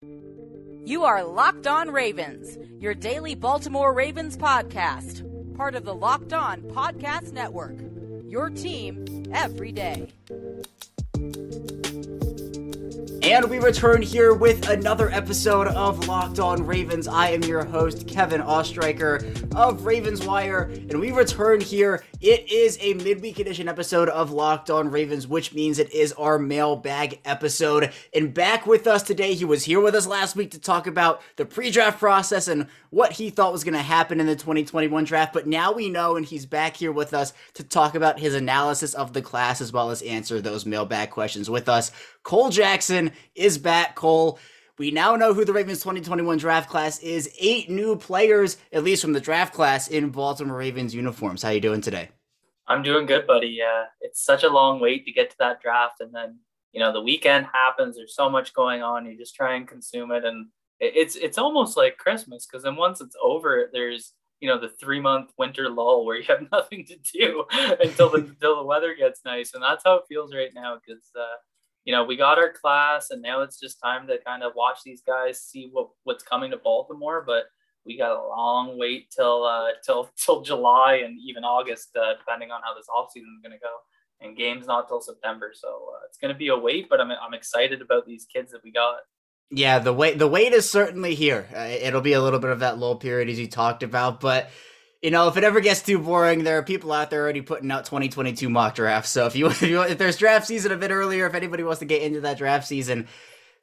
You are Locked On Ravens, your daily Baltimore Ravens podcast, part of the Locked On Podcast Network. Your team every day. And we return here with another episode of Locked On Ravens. I am your host, Kevin Oestreicher of Ravens Wire, and we return here. It is a midweek edition episode of Locked On Ravens, which means it is our mailbag episode. And back with us today, he was here with us last week to talk about the pre draft process and what he thought was going to happen in the 2021 draft. But now we know, and he's back here with us to talk about his analysis of the class as well as answer those mailbag questions with us. Cole Jackson is back. Cole, we now know who the Ravens 2021 draft class is. Eight new players, at least from the draft class, in Baltimore Ravens uniforms. How you doing today? I'm doing good, buddy. Yeah, it's such a long wait to get to that draft, and then you know the weekend happens. There's so much going on. You just try and consume it, and it's it's almost like Christmas because then once it's over, there's you know the three month winter lull where you have nothing to do until the until the weather gets nice, and that's how it feels right now because. Uh, you know, we got our class and now it's just time to kind of watch these guys, see what, what's coming to Baltimore. But we got a long wait till uh, till till July and even August, uh, depending on how this offseason is going to go. And games not till September, so uh, it's going to be a wait. But I'm I'm excited about these kids that we got. Yeah, the wait the wait is certainly here. Uh, it'll be a little bit of that lull period as you talked about, but you know, if it ever gets too boring, there are people out there already putting out 2022 mock drafts. So if you, if, you, if there's draft season a bit earlier, if anybody wants to get into that draft season,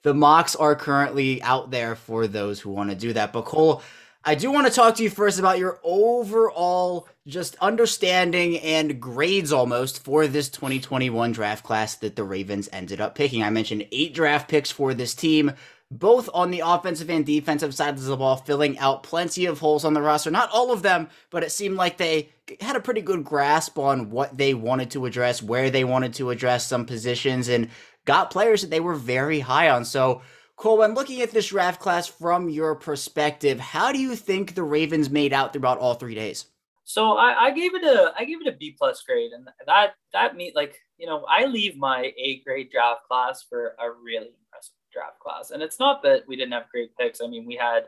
the mocks are currently out there for those who want to do that. But Cole, I do want to talk to you first about your overall just understanding and grades almost for this 2021 draft class that the Ravens ended up picking. I mentioned eight draft picks for this team both on the offensive and defensive sides of the ball, filling out plenty of holes on the roster. Not all of them, but it seemed like they had a pretty good grasp on what they wanted to address, where they wanted to address some positions, and got players that they were very high on. So, Cole, when looking at this draft class from your perspective, how do you think the Ravens made out throughout all three days? So I, I gave it a I gave it a B plus grade, and that that mean like you know I leave my A grade draft class for a really draft class. And it's not that we didn't have great picks. I mean, we had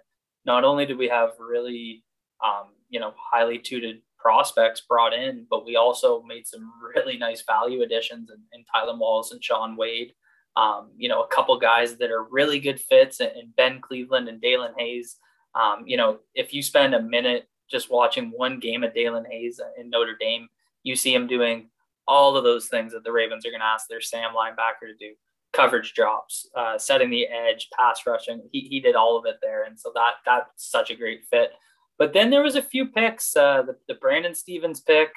not only did we have really, um, you know, highly tutored prospects brought in, but we also made some really nice value additions in, in Tylan Wallace and Shaun Wade. Um, you know, a couple guys that are really good fits in Ben Cleveland and Daelin Hayes. Um, you know, if you spend a minute just watching one game of Daelin Hayes in Notre Dame, you see him doing all of those things that the Ravens are going to ask their Sam linebacker to do coverage drops, uh, setting the edge, pass rushing. He, he did all of it there. And so that that's such a great fit. But then there was a few picks, uh, the, the Brandon Stephens pick,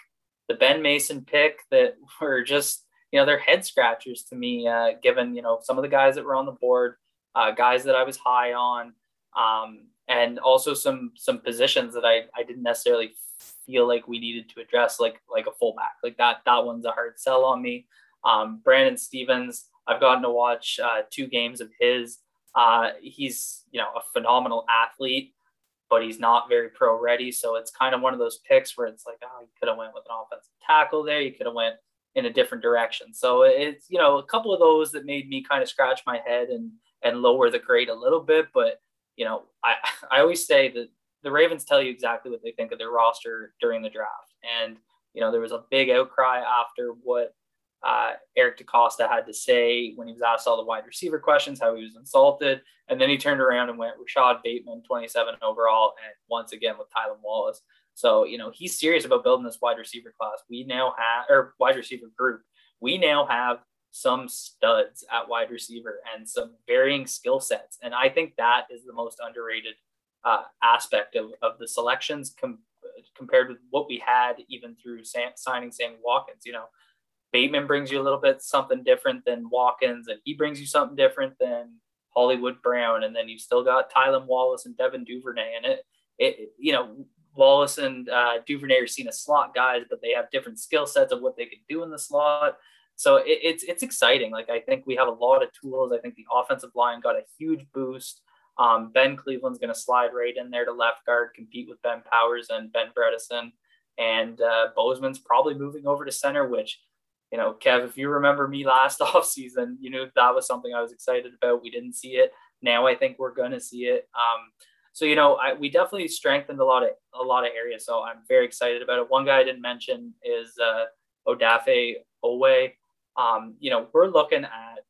the Ben Mason pick that were just, you know, they're head scratchers to me, uh, given, you know, some of the guys that were on the board, uh, guys that I was high on, um, and also some some positions that I, I didn't necessarily feel like we needed to address, like like a fullback. Like that that one's a hard sell on me. Um, Brandon Stephens, I've gotten to watch uh, two games of his. Uh, he's you know a phenomenal athlete, but he's not very pro ready. So it's kind of one of those picks where it's like, oh, you could have went with an offensive tackle there. You could have went in a different direction. So it's you know a couple of those that made me kind of scratch my head and and lower the grade a little bit. But you know I I always say that the Ravens tell you exactly what they think of their roster during the draft, and you know there was a big outcry after what uh, Eric DeCosta had to say when he was asked all the wide receiver questions, how he was insulted. And then he turned around and went Rashod Bateman, 27 overall, and once again with Tylan Wallace. So, you know, he's serious about building this wide receiver class. We now have, or wide receiver group, we now have some studs at wide receiver and some varying skill sets. And I think that is the most underrated uh, aspect of, of the selections com- compared with what we had even through Sam, signing Sammy Watkins. You know, Bateman brings you a little bit something different than Watkins, and he brings you something different than Hollywood Brown, and then you've still got Tylan Wallace and Devin Duvernay, and it, it you know Wallace and uh, Duvernay are seen as slot guys, but they have different skill sets of what they can do in the slot. So it, it's it's exciting. Like I think we have a lot of tools. I think the offensive line got a huge boost. Um, ben Cleveland's going to slide right in there to left guard, compete with Ben Powers and Ben Bredeson, and uh, Bozeman's probably moving over to center, which you know, Kev, if you remember me last off season, you knew that was something I was excited about. We didn't see it Now I think we're going to see it. Um, so you know, I, we definitely strengthened a lot of a lot of areas. So I'm very excited about it. One guy I didn't mention is uh, Odafe Oweh. Um, you know, we're looking at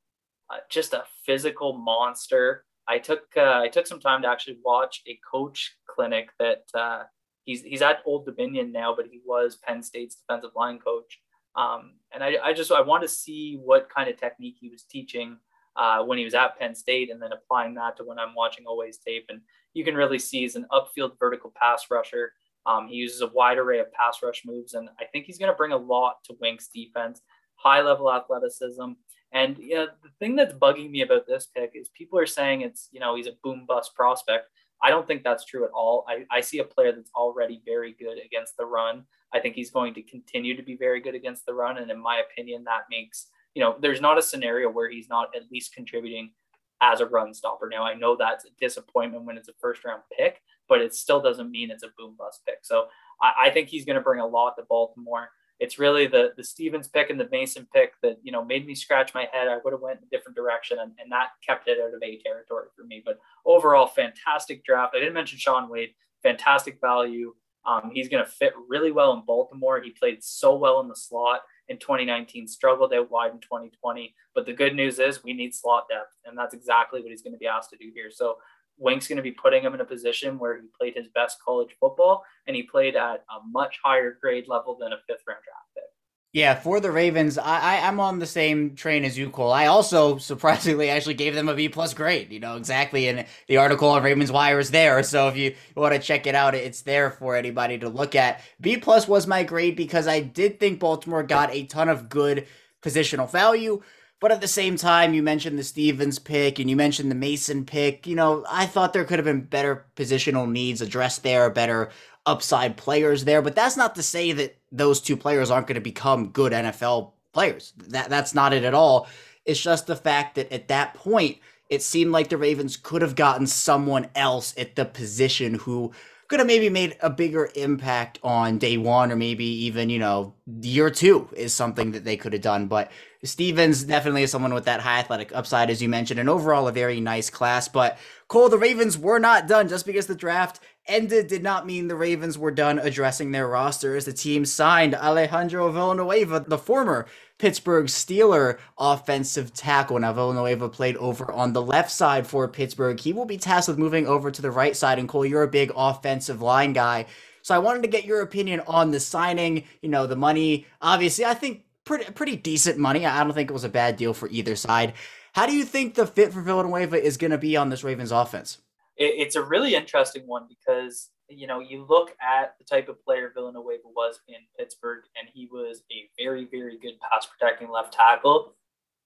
uh, just a physical monster. I took uh, I took some time to actually watch a coach clinic that uh, he's he's at Old Dominion now, but he was Penn State's defensive line coach. Um, and I, I just I want to see what kind of technique he was teaching uh, when he was at Penn State, and then applying that to when I'm watching Oweh's tape. And you can really see he's an upfield vertical pass rusher. Um, he uses a wide array of pass rush moves, and I think he's going to bring a lot to Wink's defense. High level athleticism, and you know, the thing that's bugging me about this pick is people are saying it's you know he's a boom bust prospect. I don't think that's true at all. I, I see a player that's already very good against the run. I think he's going to continue to be very good against the run, and in my opinion, that makes you know there's not a scenario where he's not at least contributing as a run stopper. Now I know that's a disappointment when it's a first round pick, but it still doesn't mean it's a boom bust pick. So I, I think he's going to bring a lot to Baltimore. It's really the the Stephens pick and the Mason pick that you know made me scratch my head. I would have went in a different direction, and, and that kept it out of A territory for me. But overall, fantastic draft. I didn't mention Shaun Wade, fantastic value. Um, he's going to fit really well in Baltimore. He played so well in the slot in 2019, struggled out wide in 2020. But the good news is we need slot depth, and that's exactly what he's going to be asked to do here. So Wink's going to be putting him in a position where he played his best college football, and he played at a much higher grade level than a fifth round draft pick. Yeah, for the Ravens, I, I am on the same train as you, Cole. I also surprisingly actually gave them a B plus grade. You know exactly, and the article on Ravens Wire is there. So if you want to check it out, it's there for anybody to look at. B plus was my grade because I did think Baltimore got a ton of good positional value. But at the same time, you mentioned the Stephens pick and you mentioned the Mason pick. You know, I thought there could have been better positional needs addressed there, better upside players there. But that's not to say that those two players aren't going to become good NFL players. That that's not it at all. It's just the fact that at that point, it seemed like the Ravens could have gotten someone else at the position who could have maybe made a bigger impact on day one or maybe even, you know, year two is something that they could have done. But Stephens definitely is someone with that high athletic upside, as you mentioned, and overall a very nice class. But Cole, the Ravens were not done just because the draft ended did not mean the Ravens were done addressing their roster as the team signed Alejandro Villanueva, the former Pittsburgh Steeler offensive tackle. Now, Villanueva played over on the left side for Pittsburgh. He will be tasked with moving over to the right side. And Cole, you're a big offensive line guy. So I wanted to get your opinion on the signing, you know, the money. Obviously, I think pretty pretty decent money. I don't think it was a bad deal for either side. How do you think the fit for Villanueva is going to be on this Ravens offense? It's a really interesting one because you know you look at the type of player Villanueva was in Pittsburgh, and he was a very very good pass protecting left tackle,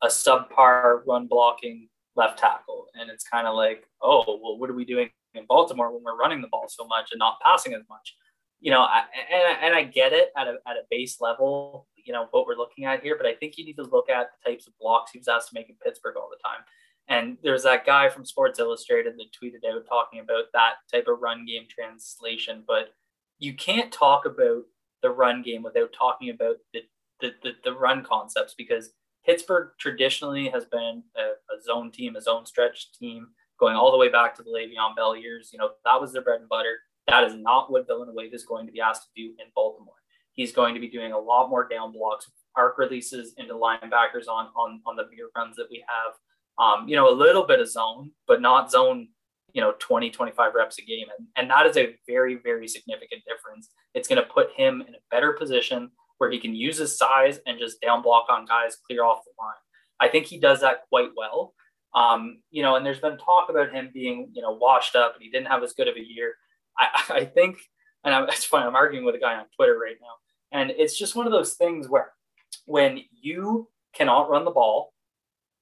a subpar run blocking left tackle, and it's kind of like oh well what are we doing in Baltimore when we're running the ball so much and not passing as much? You know, I, and, and I get it at a, at a base level, you know, what we're looking at here, but I think you need to look at the types of blocks he was asked to make in Pittsburgh all the time. And there's that guy from Sports Illustrated that tweeted out talking about that type of run game translation. But you can't talk about the run game without talking about the, the, the, the run concepts because Pittsburgh traditionally has been a, a, zone team, a zone stretch team, going all the way back to the Le'Veon Bell years. You know, that was their bread and butter. That is not what Villanueva is going to be asked to do in Baltimore. He's going to be doing a lot more down blocks, arc releases into linebackers on, on, on the veer runs that we have um, you know, a little bit of zone, but not zone, you know, 20, 25 reps a game. And, and that is a very, very significant difference. It's going to put him in a better position where he can use his size and just down block on guys clear off the line. I think he does that quite well. Um, you know, and there's been talk about him being, you know, washed up and he didn't have as good of a year. I, I think, and I'm, it's funny, I'm arguing with a guy on Twitter right now. And it's just one of those things where when you cannot run the ball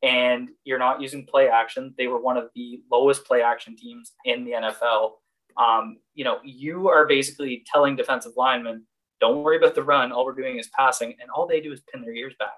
and you're not using play action. They were one of the lowest play action teams in the NFL. Um, you know, you are basically telling defensive linemen, don't worry about the run. All we're doing is passing, and all they do is pin their ears back.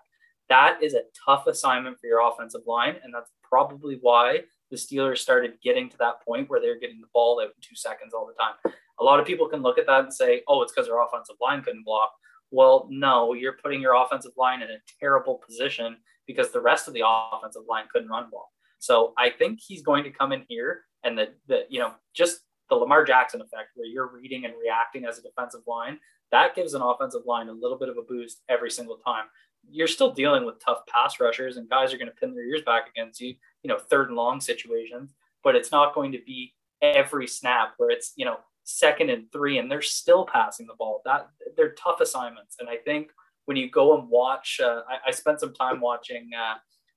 That is a tough assignment for your offensive line, and that's probably why the Steelers started getting to that point where they're getting the ball out in two seconds all the time. A lot of people can look at that and say, oh, it's because their offensive line couldn't block. Well, no, you're putting your offensive line in a terrible position because the rest of the offensive line couldn't run ball. So I think he's going to come in here and the, the you know, just the Lamar Jackson effect where you're reading and reacting as a defensive line, that gives an offensive line a little bit of a boost every single time. You're still dealing with tough pass rushers and guys are going to pin their ears back against you, you know, third and long situations, but it's not going to be every snap where it's, you know, second and three and they're still passing the ball. That they're tough assignments. And I think when you go and watch, uh, I, I, spent some time watching. Uh,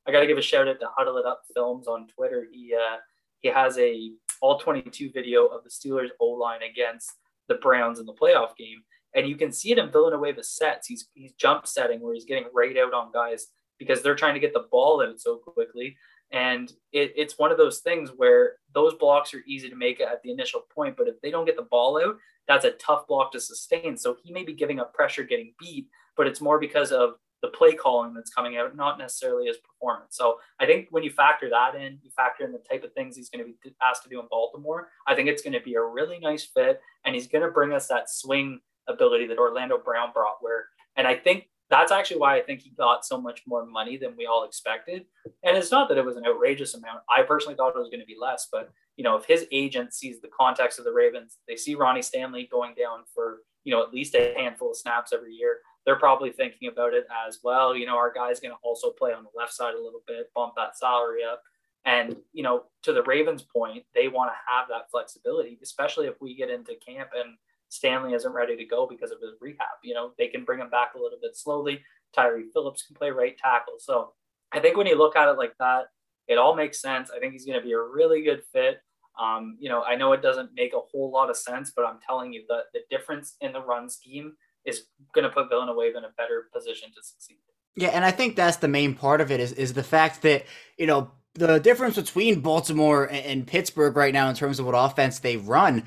I got to give a shout out to Huddle It Up Films on Twitter. He uh, he has a all 22 video of the Steelers O line against the Browns in the playoff game, and you can see it in the sets. He's he's jump setting where he's getting right out on guys because they're trying to get the ball out so quickly. And it, it's one of those things where those blocks are easy to make at the initial point, but if they don't get the ball out, that's a tough block to sustain. So he may be giving up pressure getting beat, but it's more because of the play calling that's coming out, not necessarily his performance. So I think when you factor that in, you factor in the type of things he's going to be asked to do in Baltimore. I think it's going to be a really nice fit, and he's going to bring us that swing ability that Orlando Brown brought. Where, and I think that's actually why I think he got so much more money than we all expected. And it's not that it was an outrageous amount. I personally thought it was going to be less, but you know, if his agent sees the context of the Ravens, they see Ronnie Stanley going down for you know at least a handful of snaps every year they're probably thinking about it as well. You know, our guy's going to also play on the left side a little bit, bump that salary up. And, you know, to the Ravens' point, they want to have that flexibility, especially if we get into camp and Stanley isn't ready to go because of his rehab. You know, they can bring him back a little bit slowly. Tyre Phillips can play right tackle. So I think when you look at it like that, it all makes sense. I think he's going to be a really good fit. Um, you know, I know it doesn't make a whole lot of sense, but I'm telling you that the difference in the run scheme is going to put Villanueva in a better position to succeed. Yeah, and I think that's the main part of it is is the fact that you know the difference between Baltimore and Pittsburgh right now in terms of what offense they run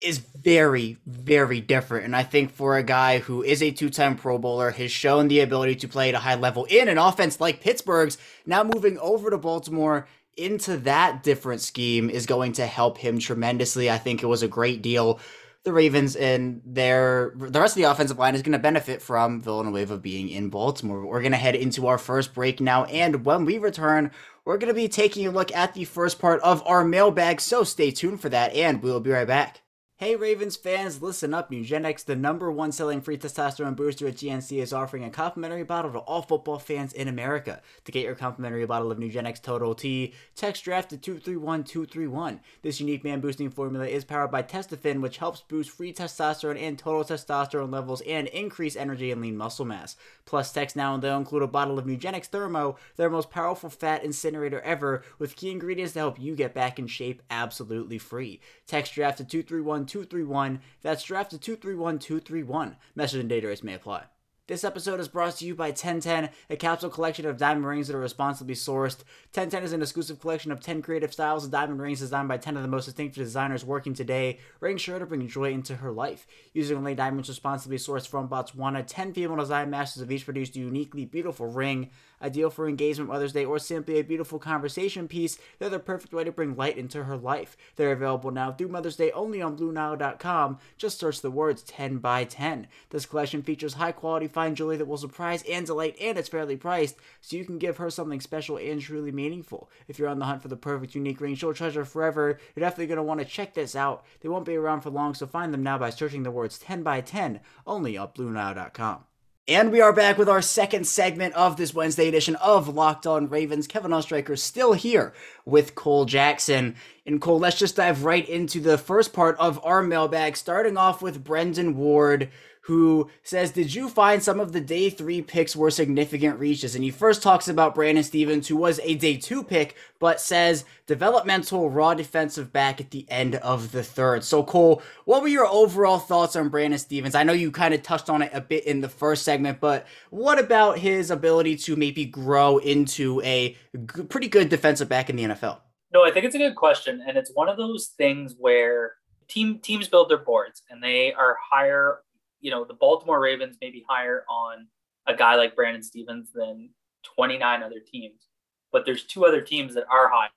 is very, very different. And I think for a guy who is a two time Pro Bowler, has shown the ability to play at a high level in an offense like Pittsburgh's, now moving over to Baltimore into that different scheme is going to help him tremendously. I think it was a great deal the Ravens and their the rest of the offensive line is going to benefit from Villanueva being in Baltimore. We're going to head into our first break now, and when we return, we're going to be taking a look at the first part of our mailbag. So stay tuned for that, and we will be right back. Hey Ravens fans, listen up. Nugenix, the number one selling free testosterone booster at GNC, is offering a complimentary bottle to all football fans in America. To get your complimentary bottle of Nugenix Total T, text draft to 231231. This unique man boosting formula is powered by Testofen, which helps boost free testosterone and total testosterone levels and increase energy and lean muscle mass. Plus, text now and they'll include a bottle of Nugenix Thermo, their most powerful fat incinerator ever, with key ingredients to help you get back in shape absolutely free. Text draft to 231 231. That's drafted 231 231. Message and data rates may apply. This episode is brought to you by 1010, a capsule collection of diamond rings that are responsibly sourced. 1010 is an exclusive collection of 10 creative styles of diamond rings designed by 10 of the most distinctive designers working today, rings sure to bring joy into her life. Using only diamonds responsibly sourced from Botswana, 10 female design masters have each produced a uniquely beautiful ring ideal for engagement Mother's Day, or simply a beautiful conversation piece, they're the perfect way to bring light into her life. They're available now through Mother's Day only on BlueNile.com. Just search the words 10 by 10. This collection features high quality fine jewelry that will surprise and delight, and it's fairly priced, so you can give her something special and truly meaningful. If you're on the hunt for the perfect unique ring she'll treasure forever, you're definitely going to want to check this out. They won't be around for long, so find them now by searching the words 10 by 10 only on BlueNile.com. And we are back with our second segment of this Wednesday edition of Locked On Ravens. Kevin Oestreicher still here with Cole Jackson. And Cole, let's just dive right into the first part of our mailbag, starting off with Brendan Ward, who says, Did you find some of the day three picks were significant reaches? And he first talks about Brandon Stephens, who was a day two pick, but says developmental raw defensive back at the end of the third. So, Cole, what were your overall thoughts on Brandon Stephens? I know you kind of touched on it a bit in the first segment, but what about his ability to maybe grow into a g- pretty good defensive back in the NFL? No, I think it's a good question. And it's one of those things where team teams build their boards and they are higher you know, the Baltimore Ravens may be higher on a guy like Brandon Stephens than 29 other teams, but there's two other teams that are high,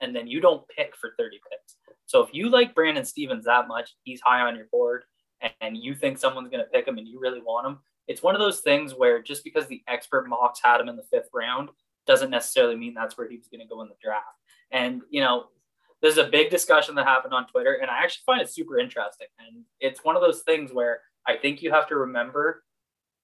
and then you don't pick for 30 picks. So if you like Brandon Stephens that much, he's high on your board, and you think someone's going to pick him and you really want him, it's one of those things where just because the expert mocks had him in the fifth round doesn't necessarily mean that's where he was going to go in the draft. And, you know, there's a big discussion that happened on Twitter, and I actually find it super interesting. And it's one of those things where I think you have to remember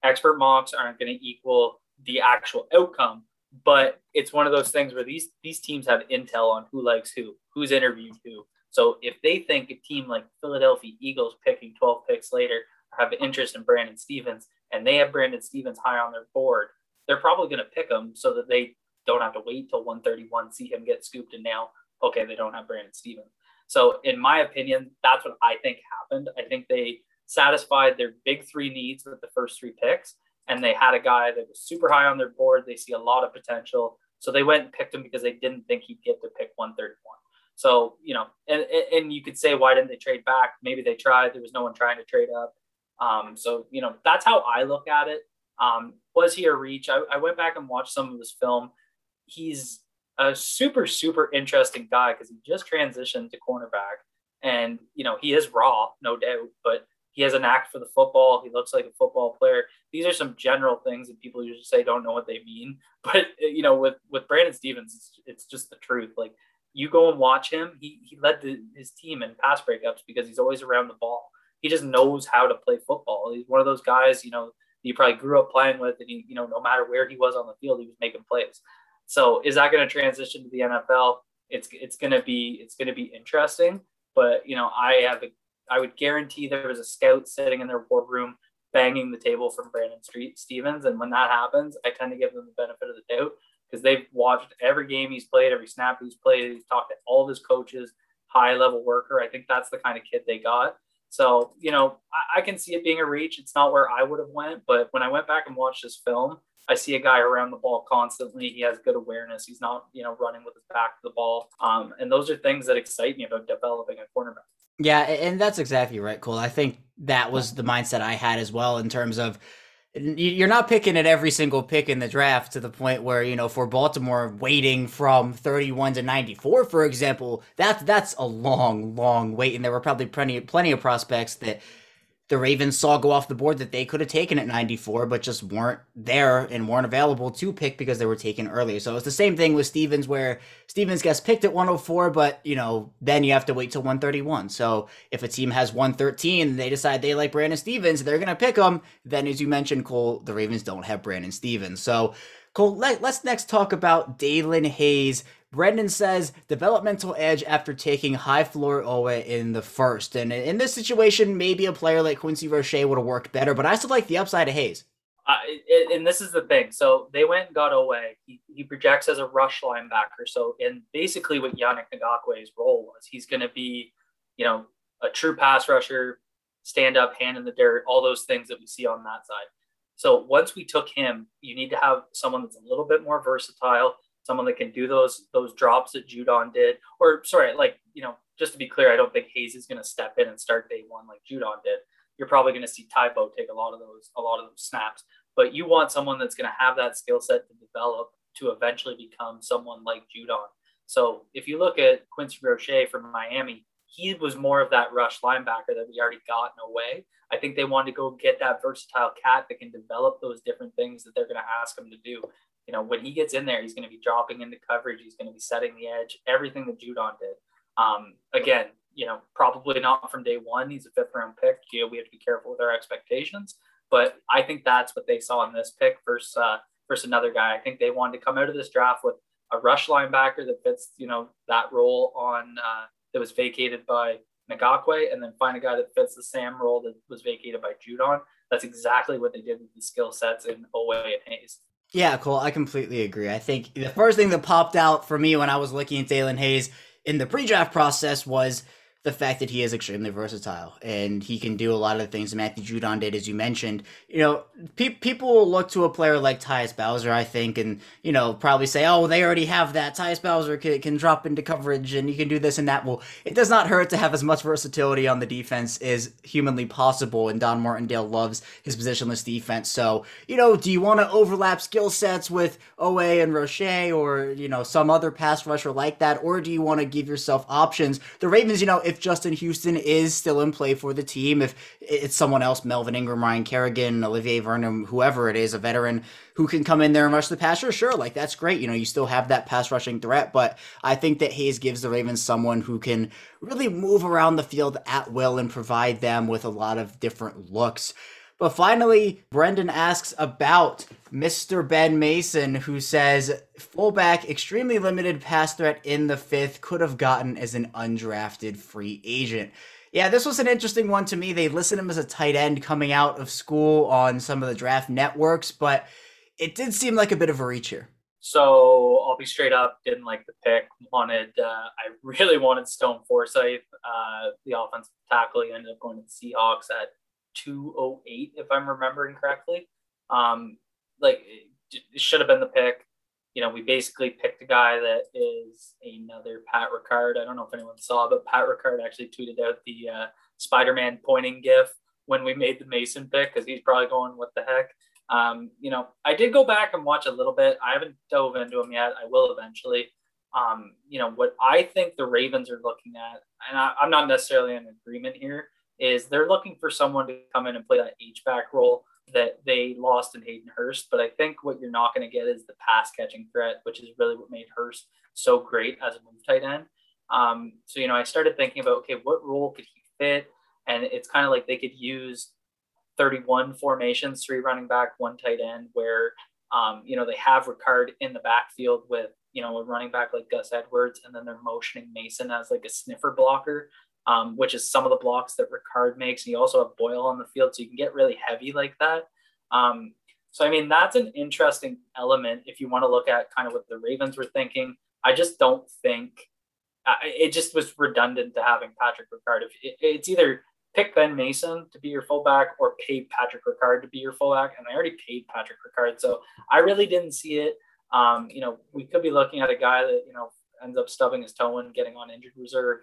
expert mocks aren't going to equal the actual outcome, but it's one of those things where these these teams have intel on who likes who, who's interviewed who. So if they think a team like Philadelphia Eagles picking 12 picks later have interest in Brandon Stephens and they have Brandon Stephens high on their board, they're probably going to pick him so that they don't have to wait till 131, see him get scooped, and now, okay, they don't have Brandon Stephens. So, in my opinion, that's what I think happened. I think they satisfied their big three needs with the first three picks, and they had a guy that was super high on their board. They see a lot of potential. So, they went and picked him because they didn't think he'd get to pick 131. So, you know, and, and you could say, why didn't they trade back? Maybe they tried. There was no one trying to trade up. Um, so, you know, that's how I look at it. Um, was he a reach? I, I went back and watched some of his film. He's a super, super interesting guy because he just transitioned to cornerback. And, you know, he is raw, no doubt, but he has an act for the football. He looks like a football player. These are some general things that people usually say don't know what they mean. But, you know, with, with Brandon Stephens, it's, it's just the truth. Like, you go and watch him. He, he led the, his team in pass breakups because he's always around the ball. He just knows how to play football. He's one of those guys, you know, he probably grew up playing with, and he, you know, no matter where he was on the field, he was making plays. So is that going to transition to the NFL? It's it's going to be it's going to be interesting. But you know, I have a I would guarantee there was a scout sitting in their boardroom banging the table from Brandon Street Stephens, and when that happens, I tend to give them the benefit of the doubt because they've watched every game he's played, every snap he's played. He's talked to all of his coaches, high level worker. I think that's the kind of kid they got. So, you know, I, I, can see it being a reach. It's not where I would have went, but when I went back and watched this film, I see a guy around the ball constantly. He has good awareness. He's not, you know, running with his back to the ball. Um, and those are things that excite me about developing a cornerback. Yeah, and that's exactly right, Cole. I think that was the mindset I had as well in terms of you're not picking at every single pick in the draft to the point where you know for Baltimore waiting from 31 to 94 for example that's that's a long long wait and there were probably plenty plenty of prospects that the Ravens saw go off the board that they could have taken at 94, but just weren't there and weren't available to pick because they were taken earlier. So it's the same thing with Stephens, where Stephens gets picked at 104, but you know, then you have to wait till 131. So if a team has 113 and they decide they like Brandon Stephens, they're gonna pick him. Then, as you mentioned, Cole, the Ravens don't have Brandon Stephens. So Cole, let, us next talk about Daelin Hayes. Brendan says developmental edge after taking high floor Oweh in the first. And in this situation, maybe a player like Quincy Roche would have worked better, but I still like the upside of Hayes. Uh, and this is the thing. So they went and got Oweh. He, he projects as a rush linebacker. So, and basically what Yannick Ngakoue's role was, he's going to be, you know, a true pass rusher, stand up, hand in the dirt, all those things that we see on that side. So once we took him, you need to have someone that's a little bit more versatile, someone that can do those those drops that Judon did. Or sorry, like you know, just to be clear, I don't think Hayes is going to step in and start day one like Judon did. You're probably going to see Tyus take a lot of those a lot of those snaps, but you want someone that's going to have that skill set to develop to eventually become someone like Judon. So if you look at Quincy Roche from Miami, he was more of that rush linebacker that we already got in a way. I think they wanted to go get that versatile cat that can develop those different things that they're going to ask him to do. You know, when he gets in there, he's going to be dropping into coverage. He's going to be setting the edge, everything that Judon did. Um, again, you know, probably not from day one. He's a fifth round pick. You know, we have to be careful with our expectations. But I think that's what they saw in this pick versus, uh, versus another guy. I think they wanted to come out of this draft with a rush linebacker that fits, you know, that role on uh, that was vacated by Ngakoue, and then find a guy that fits the Sam role that was vacated by Judon. That's exactly what they did with the skill sets in Oweh and Hayes. Yeah, Cole, I completely agree. I think the first thing that popped out for me when I was looking at Daelin Hayes in the pre-draft process was the fact that he is extremely versatile and he can do a lot of the things Matthew Judon did, as you mentioned. You know, pe- people will look to a player like Tyus Bowser, I think, and, you know, probably say, oh, they already have that. Tyus Bowser can, can drop into coverage and he can do this and that. Well, it does not hurt to have as much versatility on the defense as humanly possible, and Don Martindale loves his positionless defense. So, you know, do you want to overlap skill sets with Oweh and Roche or, you know, some other pass rusher like that, or do you want to give yourself options? The Ravens, you know, if if Justin Houston is still in play for the team, if it's someone else, Melvin Ingram, Ryan Kerrigan, Olivier Vernon, whoever it is, a veteran who can come in there and rush the passer, sure, like that's great. You know, you still have that pass rushing threat, but I think that Hayes gives the Ravens someone who can really move around the field at will and provide them with a lot of different looks. But finally, Brendan asks about Mr. Ben Mason, who says fullback, extremely limited pass threat in the fifth, could have gotten as an undrafted free agent. Yeah, this was an interesting one to me. They listed him as a tight end coming out of school on some of the draft networks, but it did seem like a bit of a reach here. So I'll be straight up. Didn't like the pick. Wanted. Uh, I really wanted Stone Forsythe, uh, the offensive tackle. He ended up going to the Seahawks at 208, if I'm remembering correctly. Um, like it, should have been the pick. You know, we basically picked a guy that is another Pat Ricard. I don't know if anyone saw, but Pat Ricard actually tweeted out the uh, Spider-Man pointing GIF when we made the Mason pick because he's probably going, "What the heck." Um, you know, I did go back and watch a little bit. I haven't dove into him yet. I will eventually. Um, you know, what I think the Ravens are looking at, and I, I'm not necessarily in agreement here, is they're looking for someone to come in and play that H back role that they lost in Hayden Hurst. But I think what you're not going to get is the pass catching threat, which is really what made Hurst so great as a move tight end. Um, so you know, I started thinking about okay, what role could he fit? And it's kind of like they could use 31 formations, three running back, one tight end, where um, you know they have Ricard in the backfield with you know a running back like Gus Edwards, and then they're motioning Mason as like a sniffer blocker um, which is some of the blocks that Ricard makes. And you also have Boyle on the field, so you can get really heavy like that. Um, so, I mean, that's an interesting element if you want to look at kind of what the Ravens were thinking. I just don't think uh, it just was redundant to having Patrick Ricard. It, it's either pick Ben Mason to be your fullback or pay Patrick Ricard to be your fullback, and I already paid Patrick Ricard, so I really didn't see it. Um, you know, we could be looking at a guy that you know ends up stubbing his toe and getting on injured reserve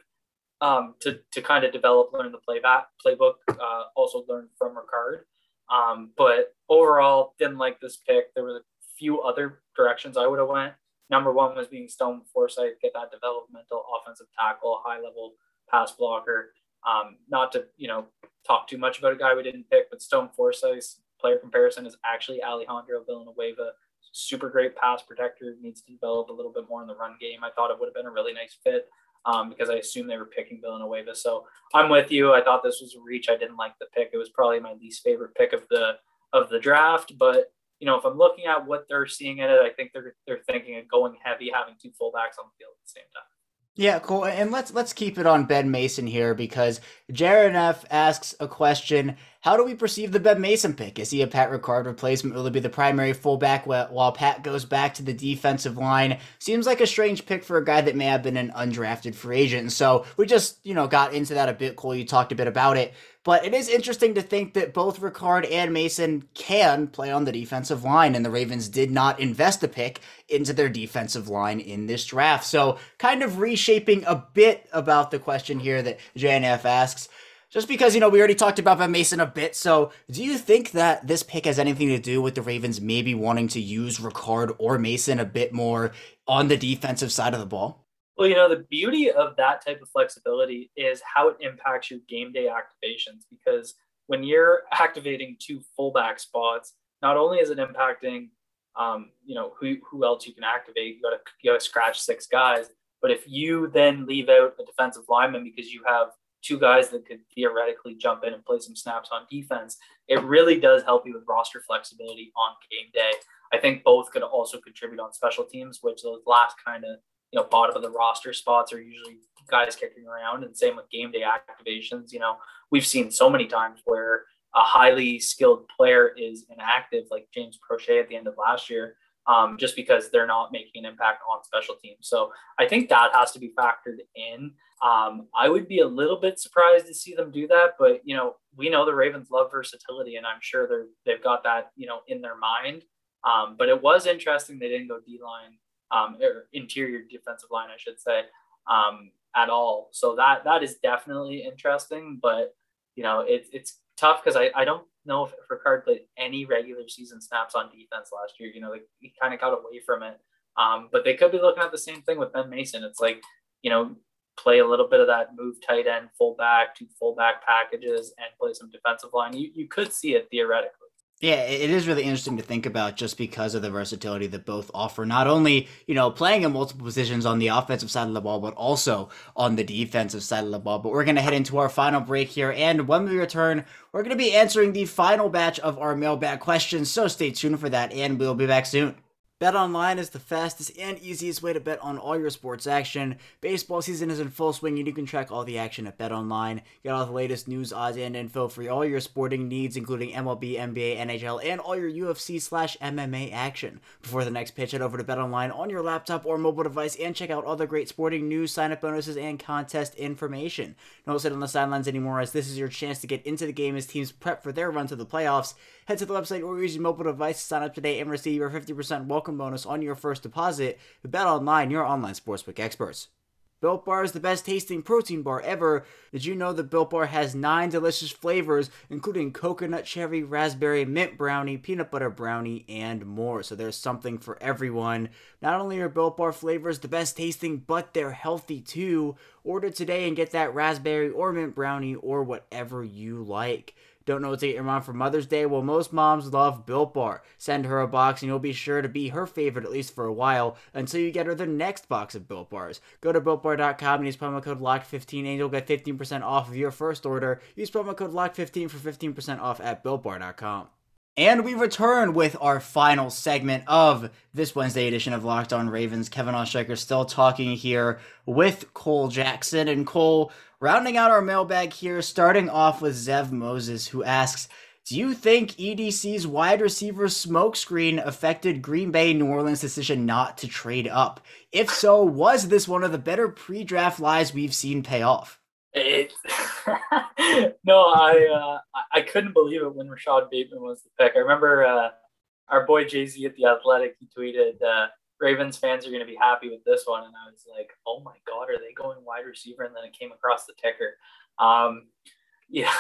um, to, to kind of develop, learn the playback playbook, uh, also learn from Ricard. Um, but overall, didn't like this pick. There were a few other directions I would have went. Number one was being Stone Forsythe, get that developmental offensive tackle, high level pass blocker. Um, not to you know talk too much about a guy we didn't pick, but Stone Forsythe's player comparison is actually Alejandro Villanueva. Super great pass protector, needs to develop a little bit more in the run game. I thought it would have been a really nice fit um, because I assumed they were picking Villanueva. So I'm with you. I thought this was a reach. I didn't like the pick. It was probably my least favorite pick of the of the draft. But you know, if I'm looking at what they're seeing in it, I think they're they're thinking of going heavy, having two fullbacks on the field at the same time. Yeah, cool. And let's let's keep it on Ben Mason here because Jared F asks a question. How do we perceive the Ben Mason pick? Is he a Pat Ricard replacement? Will he be the primary fullback while Pat goes back to the defensive line? Seems like a strange pick for a guy that may have been an undrafted free agent. so we just, you know, got into that a bit. Cole, you talked a bit about it. But it is interesting to think that both Ricard and Mason can play on the defensive line, and the Ravens did not invest a pick into their defensive line in this draft. So, kind of reshaping a bit about the question here that JNF asks. Just because, you know, we already talked about Mason a bit. So, do you think that this pick has anything to do with the Ravens maybe wanting to use Ricard or Mason a bit more on the defensive side of the ball? Well, you know, the beauty of that type of flexibility is how it impacts your game day activations because when you're activating two fullback spots, not only is it impacting, um, you know, who, who else you can activate, you got you got to scratch six guys. But if you then leave out a defensive lineman because you have two guys that could theoretically jump in and play some snaps on defense, it really does help you with roster flexibility on game day. I think both could also contribute on special teams, which those last kind of you know, bottom of the roster spots are usually guys kicking around. And same with game day activations. You know, we've seen so many times where a highly skilled player is inactive, like James Proche at the end of last year, um, just because they're not making an impact on special teams. So I think that has to be factored in. Um, I would be a little bit surprised to see them do that, but you know, we know the Ravens love versatility, and I'm sure they're they've got that you know in their mind. Um, but it was interesting they didn't go D line um, or interior defensive line, I should say, um, at all. So that that is definitely interesting, but you know it, it's tough because I, I don't know if, Ricard played any regular season snaps on defense last year. You know, like, he kind of got away from it. Um, but they could be looking at the same thing with Ben Mason. It's like, you know, play a little bit of that move tight end, fullback, two fullback packages, and play some defensive line, you, you could see it theoretically. Yeah, it is really interesting to think about just because of the versatility that both offer. Not only, you know, playing in multiple positions on the offensive side of the ball, but also on the defensive side of the ball. But we're going to head into our final break here. And when we return, we're going to be answering the final batch of our mailbag questions. So stay tuned for that, and we'll be back soon. Bet online is the fastest and easiest way to bet on all your sports action. Baseball season is in full swing and you can track all the action at Bet Online. Get all the latest news, odds, and info for all your sporting needs, including MLB, NBA, NHL, and all your UFC slash MMA action. Before the next pitch, head over to Bet Online on your laptop or mobile device and check out all the great sporting news, sign up bonuses, and contest information. Don't sit on the sidelines anymore as this is your chance to get into the game as teams prep for their run to the playoffs. Head to the website or use your mobile device to sign up today and receive your 50% welcome bonus on your first deposit. Bet online, your online sportsbook experts. Built Bar is the best tasting protein bar ever. Did you know that Built Bar has nine delicious flavors, including coconut, cherry, raspberry, mint brownie, peanut butter brownie, and more? So there's something for everyone. Not only are Built Bar flavors the best tasting, but they're healthy too. Order today and get that raspberry or mint brownie or whatever you like. Don't know what to get your mom for Mother's Day? Well, most moms love Built Bar. Send her a box and you'll be sure to be her favorite at least for a while until you get her the next box of Built Bars. Go to BuiltBar.com and use promo code LOCK15 and you'll get 15% off of your first order. Use promo code LOCK15 for 15% off at BuiltBar.com. And we return with our final segment of this Wednesday edition of Locked On Ravens. Kevin Oestreicher still talking here with Cole Jackson. And Cole, rounding out our mailbag here, starting off with Zev Moses, who asks, do you think EDC's wide receiver smokescreen affected Green Bay New Orleans' decision not to trade up? If so, was this one of the better pre draft lies we've seen pay off? It, no, I uh, I couldn't believe it when Rashod Bateman was the pick. I remember uh, our boy Jay Z at the Athletic. He tweeted, uh, "Ravens fans are going to be happy with this one," and I was like, "Oh my god, are they going wide receiver?" And then it came across the ticker. Um, yeah,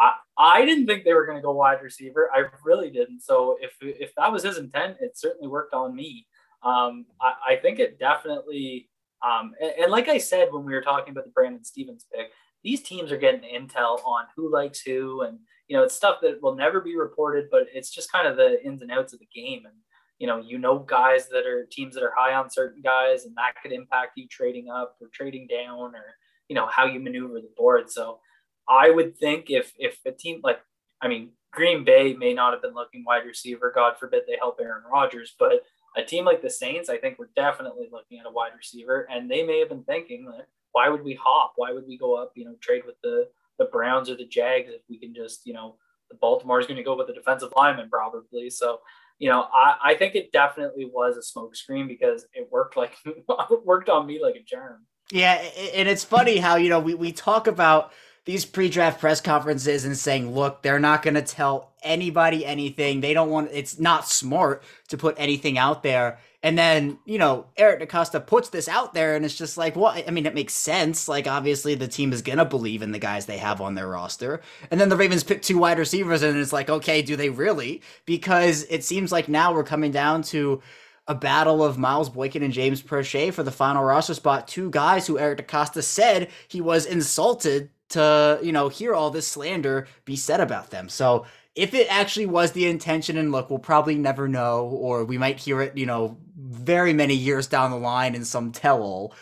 I I didn't think they were going to go wide receiver. I really didn't. So if if that was his intent, it certainly worked on me. Um, I, I think it definitely um, and, and, like I said when we were talking about the Brandon Stephens pick, these teams are getting intel on who likes who, and you know it's stuff that will never be reported, but it's just kind of the ins and outs of the game. And you know, you know guys that are teams that are high on certain guys, and that could impact you trading up or trading down, or you know how you maneuver the board. So I would think if if a team like I mean Green Bay may not have been looking wide receiver, God forbid they help Aaron Rodgers, but a team like the Saints, I think we're definitely looking at a wide receiver, and they may have been thinking, why would we hop? Why would we go up? You know, trade with the the Browns or the Jags if we can just, you know, the Baltimore is going to go with the defensive lineman probably. So, you know, I, I think it definitely was a smokescreen because it worked like worked on me like a germ. Yeah, and it's funny how you know we we talk about these pre-draft press conferences and saying, "Look, they're not going to tell anybody anything. They don't want. It's not smart to put anything out there." And then you know Eric DeCosta puts this out there, and it's just like, well, I mean, it makes sense. Like, obviously, the team is gonna believe in the guys they have on their roster. And then the Ravens pick two wide receivers, and it's like, okay, do they really? Because it seems like now we're coming down to a battle of Miles Boykin and James Proche for the final roster spot. Two guys who Eric DeCosta said he was insulted to, you know, hear all this slander be said about them. So if it actually was the intention, and look, we'll probably never know, or we might hear it, you know, very many years down the line in some tell all.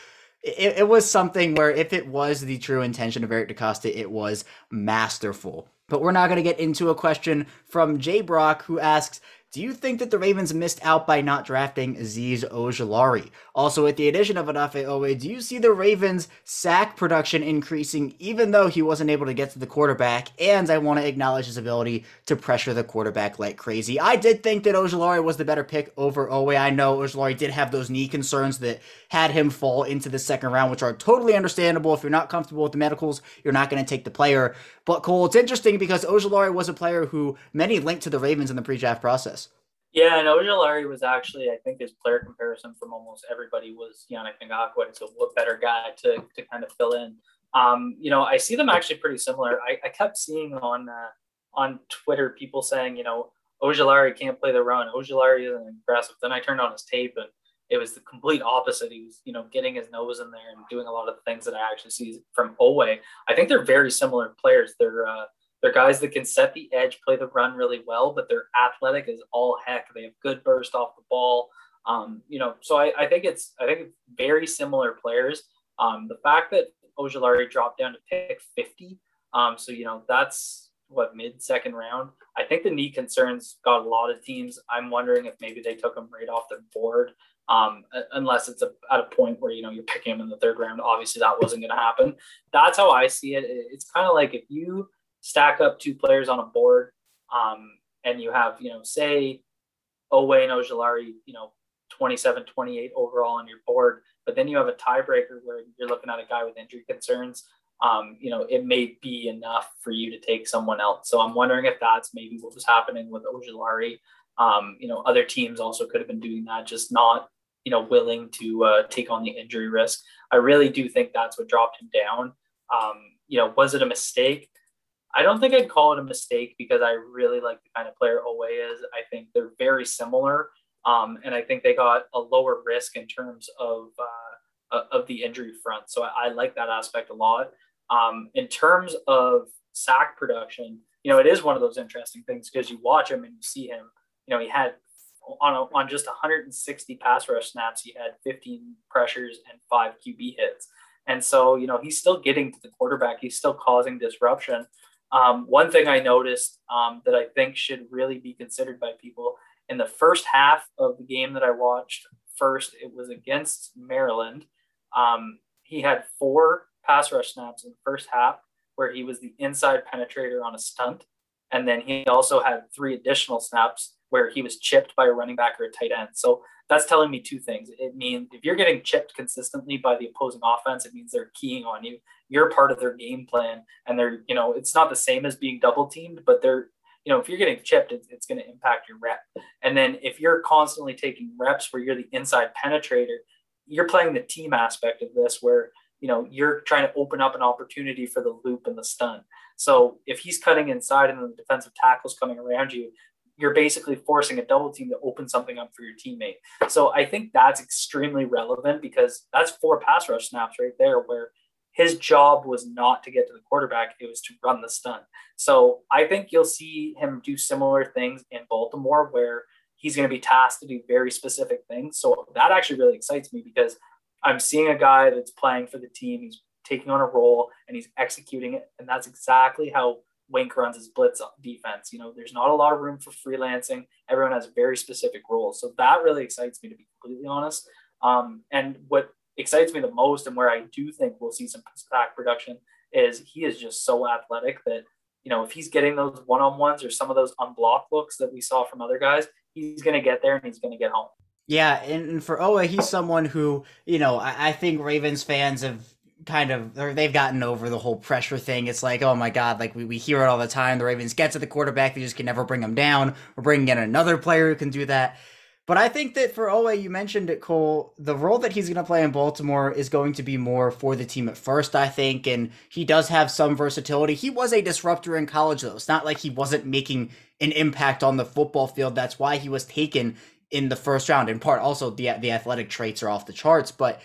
It, it was something where if it was the true intention of Eric DeCosta, it was masterful. But we're not going to get into a question from Jay Brock, who asks do you think that the Ravens missed out by not drafting Azeez Ojulari? Also, with the addition of Odafe Oweh, do you see the Ravens' sack production increasing even though he wasn't able to get to the quarterback? And I want to acknowledge his ability to pressure the quarterback like crazy. I did think that Ojulari was the better pick over Oweh. I know Ojulari did have those knee concerns that had him fall into the second round, which are totally understandable. If you're not comfortable with the medicals, you're not going to take the player. But Cole, it's interesting because Ojulari was a player who many linked to the Ravens in the pre-draft process. Yeah, and Ojulari was actually, I think, his player comparison from almost everybody was Yannick Ngakoue. So, what better guy to, to kind of fill in? Um, you know, I see them actually pretty similar. I, I kept seeing on uh, on Twitter people saying, you know, Ojulari can't play the run. Ojulari isn't aggressive. Then I turned on his tape and it was the complete opposite. He was, you know, getting his nose in there and doing a lot of the things that I actually see from Oweh. I think they're very similar players. They're uh, they're guys that can set the edge, play the run really well, but they're athletic as all heck. They have good burst off the ball. Um, you know, so I, I think it's I think very similar players. Um, the fact that Ojulari dropped down to pick 50, um, so you know that's what mid second round. I think the knee concerns got a lot of teams. I'm wondering if maybe they took him right off the board um, unless it's a, at a point where you know you're picking him in the third round. Obviously, that wasn't going to happen. That's how I see it. It's kind of like if you stack up two players on a board, um, and you have you know say Oweh and Ojulari, you know 27, 28 overall on your board, but then you have a tiebreaker where you're looking at a guy with injury concerns. Um, you know, it may be enough for you to take someone else. So I'm wondering if that's maybe what was happening with Ojulari. Um, you know, other teams also could have been doing that, just not you know, willing to uh, take on the injury risk. I really do think that's what dropped him down. Um, you know, was it a mistake? I don't think I'd call it a mistake because I really like the kind of player Oweh is. I think they're very similar, um, and I think they got a lower risk in terms of uh, of the injury front. So I, I like that aspect a lot. Um, in terms of sack production, you know, it is one of those interesting things because you watch him and you see him. You know, he had on a, on just 160 pass rush snaps, he had 15 pressures and five QB hits. And so, you know, he's still getting to the quarterback. He's still causing disruption. Um, one thing I noticed um, that I think should really be considered by people in the first half of the game that I watched, first, it was against Maryland. Um, he had four pass rush snaps in the first half where he was the inside penetrator on a stunt. And then he also had three additional snaps where he was chipped by a running back or a tight end. So that's telling me two things. It means if you're getting chipped consistently by the opposing offense, it means they're keying on you. You're part of their game plan, and they're you know it's not the same as being double teamed, but they're you know if you're getting chipped, it's, it's going to impact your rep. And then if you're constantly taking reps where you're the inside penetrator, you're playing the team aspect of this where you know you're trying to open up an opportunity for the loop and the stun. So if he's cutting inside and the defensive tackles coming around you, you're basically forcing a double team to open something up for your teammate. So I think that's extremely relevant because that's four pass rush snaps right there where his job was not to get to the quarterback, it was to run the stunt. So I think you'll see him do similar things in Baltimore where he's going to be tasked to do very specific things. So that actually really excites me because I'm seeing a guy that's playing for the team. He's taking on a role and he's executing it. And that's exactly how Wink runs his blitz defense. You know, there's not a lot of room for freelancing. Everyone has very specific roles. So that really excites me to be completely honest. Um, and what excites me the most and where I do think we'll see some sack production is he is just so athletic that, you know, if he's getting those one-on-ones or some of those unblocked looks that we saw from other guys, he's going to get there and he's going to get home. Yeah, and for Oweh, he's someone who, you know, I, I think Ravens fans have kind of or they've gotten over the whole pressure thing. It's like, oh my god, like we, we hear it all the time. The Ravens get to the quarterback, they just can never bring him down. We're bringing in another player who can do that. But I think that for Oweh, you mentioned it, Cole, the role that he's going to play in Baltimore is going to be more for the team at first, I think. And he does have some versatility. He was a disruptor in college, though. It's not like he wasn't making an impact on the football field. That's why he was taken in the first round. In part, also, the, the athletic traits are off the charts. But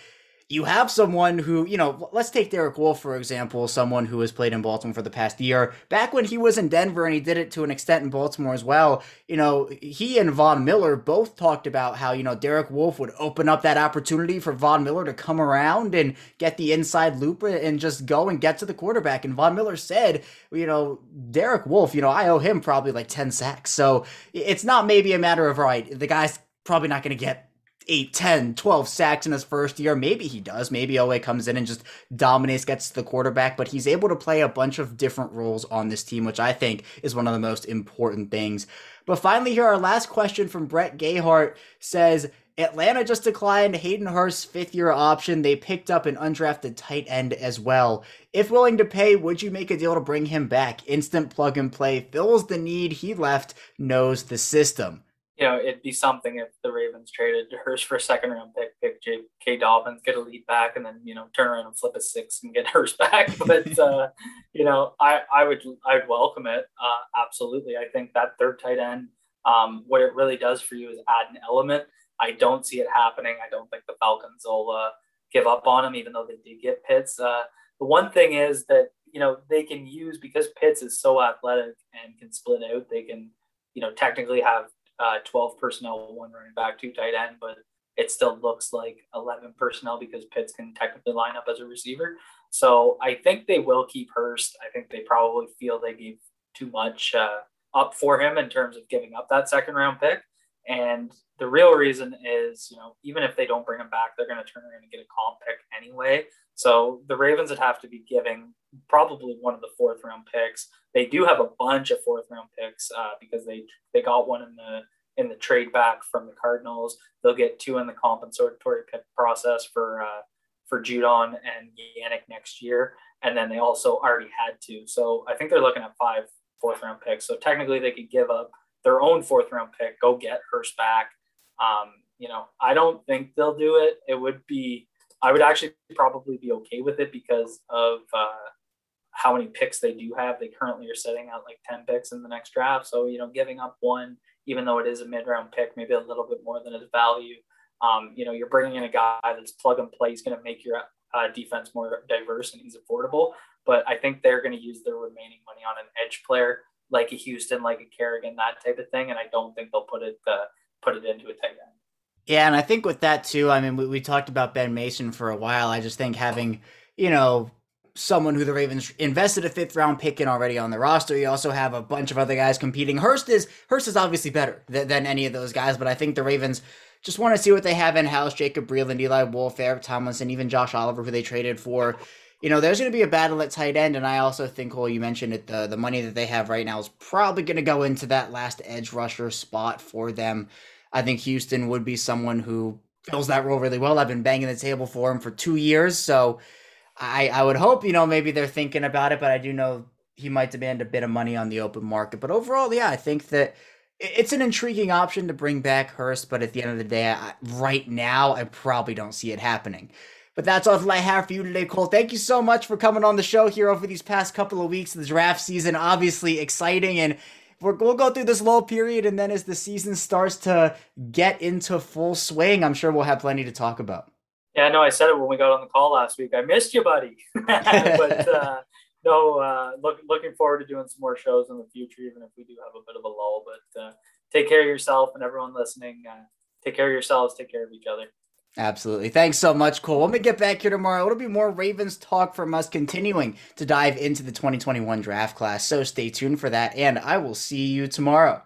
you have someone who, you know, let's take Derek Wolfe, for example, someone who has played in Baltimore for the past year. Back when he was in Denver and he did it to an extent in Baltimore as well, you know, he and Von Miller both talked about how, you know, Derek Wolfe would open up that opportunity for Von Miller to come around and get the inside loop and just go and get to the quarterback. And Von Miller said, you know, Derek Wolfe, you know, I owe him probably like 10 sacks. So it's not maybe a matter of, right, the guy's probably not going to get 8, 10, 12 sacks in his first year. Maybe he does. Maybe Oweh comes in and just dominates, gets the quarterback, but he's able to play a bunch of different roles on this team, which I think is one of the most important things. But finally, here, our last question from Brett Gayhart says Atlanta just declined Hayden Hurst's fifth year option. They picked up an undrafted tight end as well. If willing to pay, would you make a deal to bring him back? Instant plug and play, fills the need. He left, knows the system you know, it'd be something if the Ravens traded Hurst for a second round pick, pick J.K. Dobbins, get a lead back, and then you know turn around and flip a six and get Hurst back. But uh, you know, I I would I'd welcome it uh, absolutely. I think that third tight end, um, what it really does for you is add an element. I don't see it happening. I don't think the Falcons will uh, give up on him, even though they did get Pitts. Uh, the one thing is that you know they can use because Pitts is so athletic and can split out. They can you know technically have uh, 12 personnel, one running back, two tight end, but it still looks like 11 personnel because Pitts can technically line up as a receiver. So I think they will keep Hurst. I think they probably feel they gave too much uh, up for him in terms of giving up that second round pick. And the real reason is, you know, even if they don't bring him back, they're going to turn around and get a comp pick anyway. So the Ravens would have to be giving probably one of the fourth round picks. They do have a bunch of fourth round picks uh, because they they got one in the in the trade back from the Cardinals. They'll get two in the compensatory pick process for uh, for Judon and Yannick next year, and then they also already had two. So I think they're looking at five fourth round picks. So technically, they could give up their own fourth round pick, go get Hurst back. Um, you know, I don't think they'll do it. It would be, I would actually probably be okay with it because of uh, how many picks they do have. They currently are setting out like 10 picks in the next draft. So, you know, giving up one, even though it is a mid round pick, maybe a little bit more than its value. Um, you know, you're bringing in a guy that's plug and play. He's going to make your uh, defense more diverse and he's affordable. But I think they're going to use their remaining money on an edge player like a Houston, like a Kerrigan, that type of thing. And I don't think they'll put it uh, put it into a tight end. Yeah, and I think with that too, I mean, we, we talked about Ben Mason for a while. I just think having, you know, someone who the Ravens invested a fifth round pick in already on the roster. You also have a bunch of other guys competing. Hurst is Hurst is obviously better than, than any of those guys, but I think the Ravens just want to see what they have in house. Jacob Breeland, Eli Wolf, Eric Tomlinson, even Josh Oliver, who they traded for. You know, there's going to be a battle at tight end, and I also think, well, you mentioned it, the the money that they have right now is probably going to go into that last edge rusher spot for them. I think Houston would be someone who fills that role really well. I've been banging the table for him for two years, so I I would hope you know maybe they're thinking about it, but I do know he might demand a bit of money on the open market. But overall, yeah, I think that it's an intriguing option to bring back Hurst, but at the end of the day, I, right now, I probably don't see it happening. But that's all I have for you today, Cole. Thank you so much for coming on the show here over these past couple of weeks. The draft season, obviously exciting, and we will go through this low period, and then as the season starts to get into full swing, I'm sure we'll have plenty to talk about. Yeah, no, I said it when we got on the call last week. I missed you, buddy. but uh, no, uh, look, looking forward to doing some more shows in the future, even if we do have a bit of a lull. But uh, take care of yourself and everyone listening. Uh, take care of yourselves. Take care of each other. Absolutely. Thanks so much, Cole. When we get back here tomorrow, it'll be more Ravens talk from us, continuing to dive into the 2021 draft class. So stay tuned for that, and I will see you tomorrow.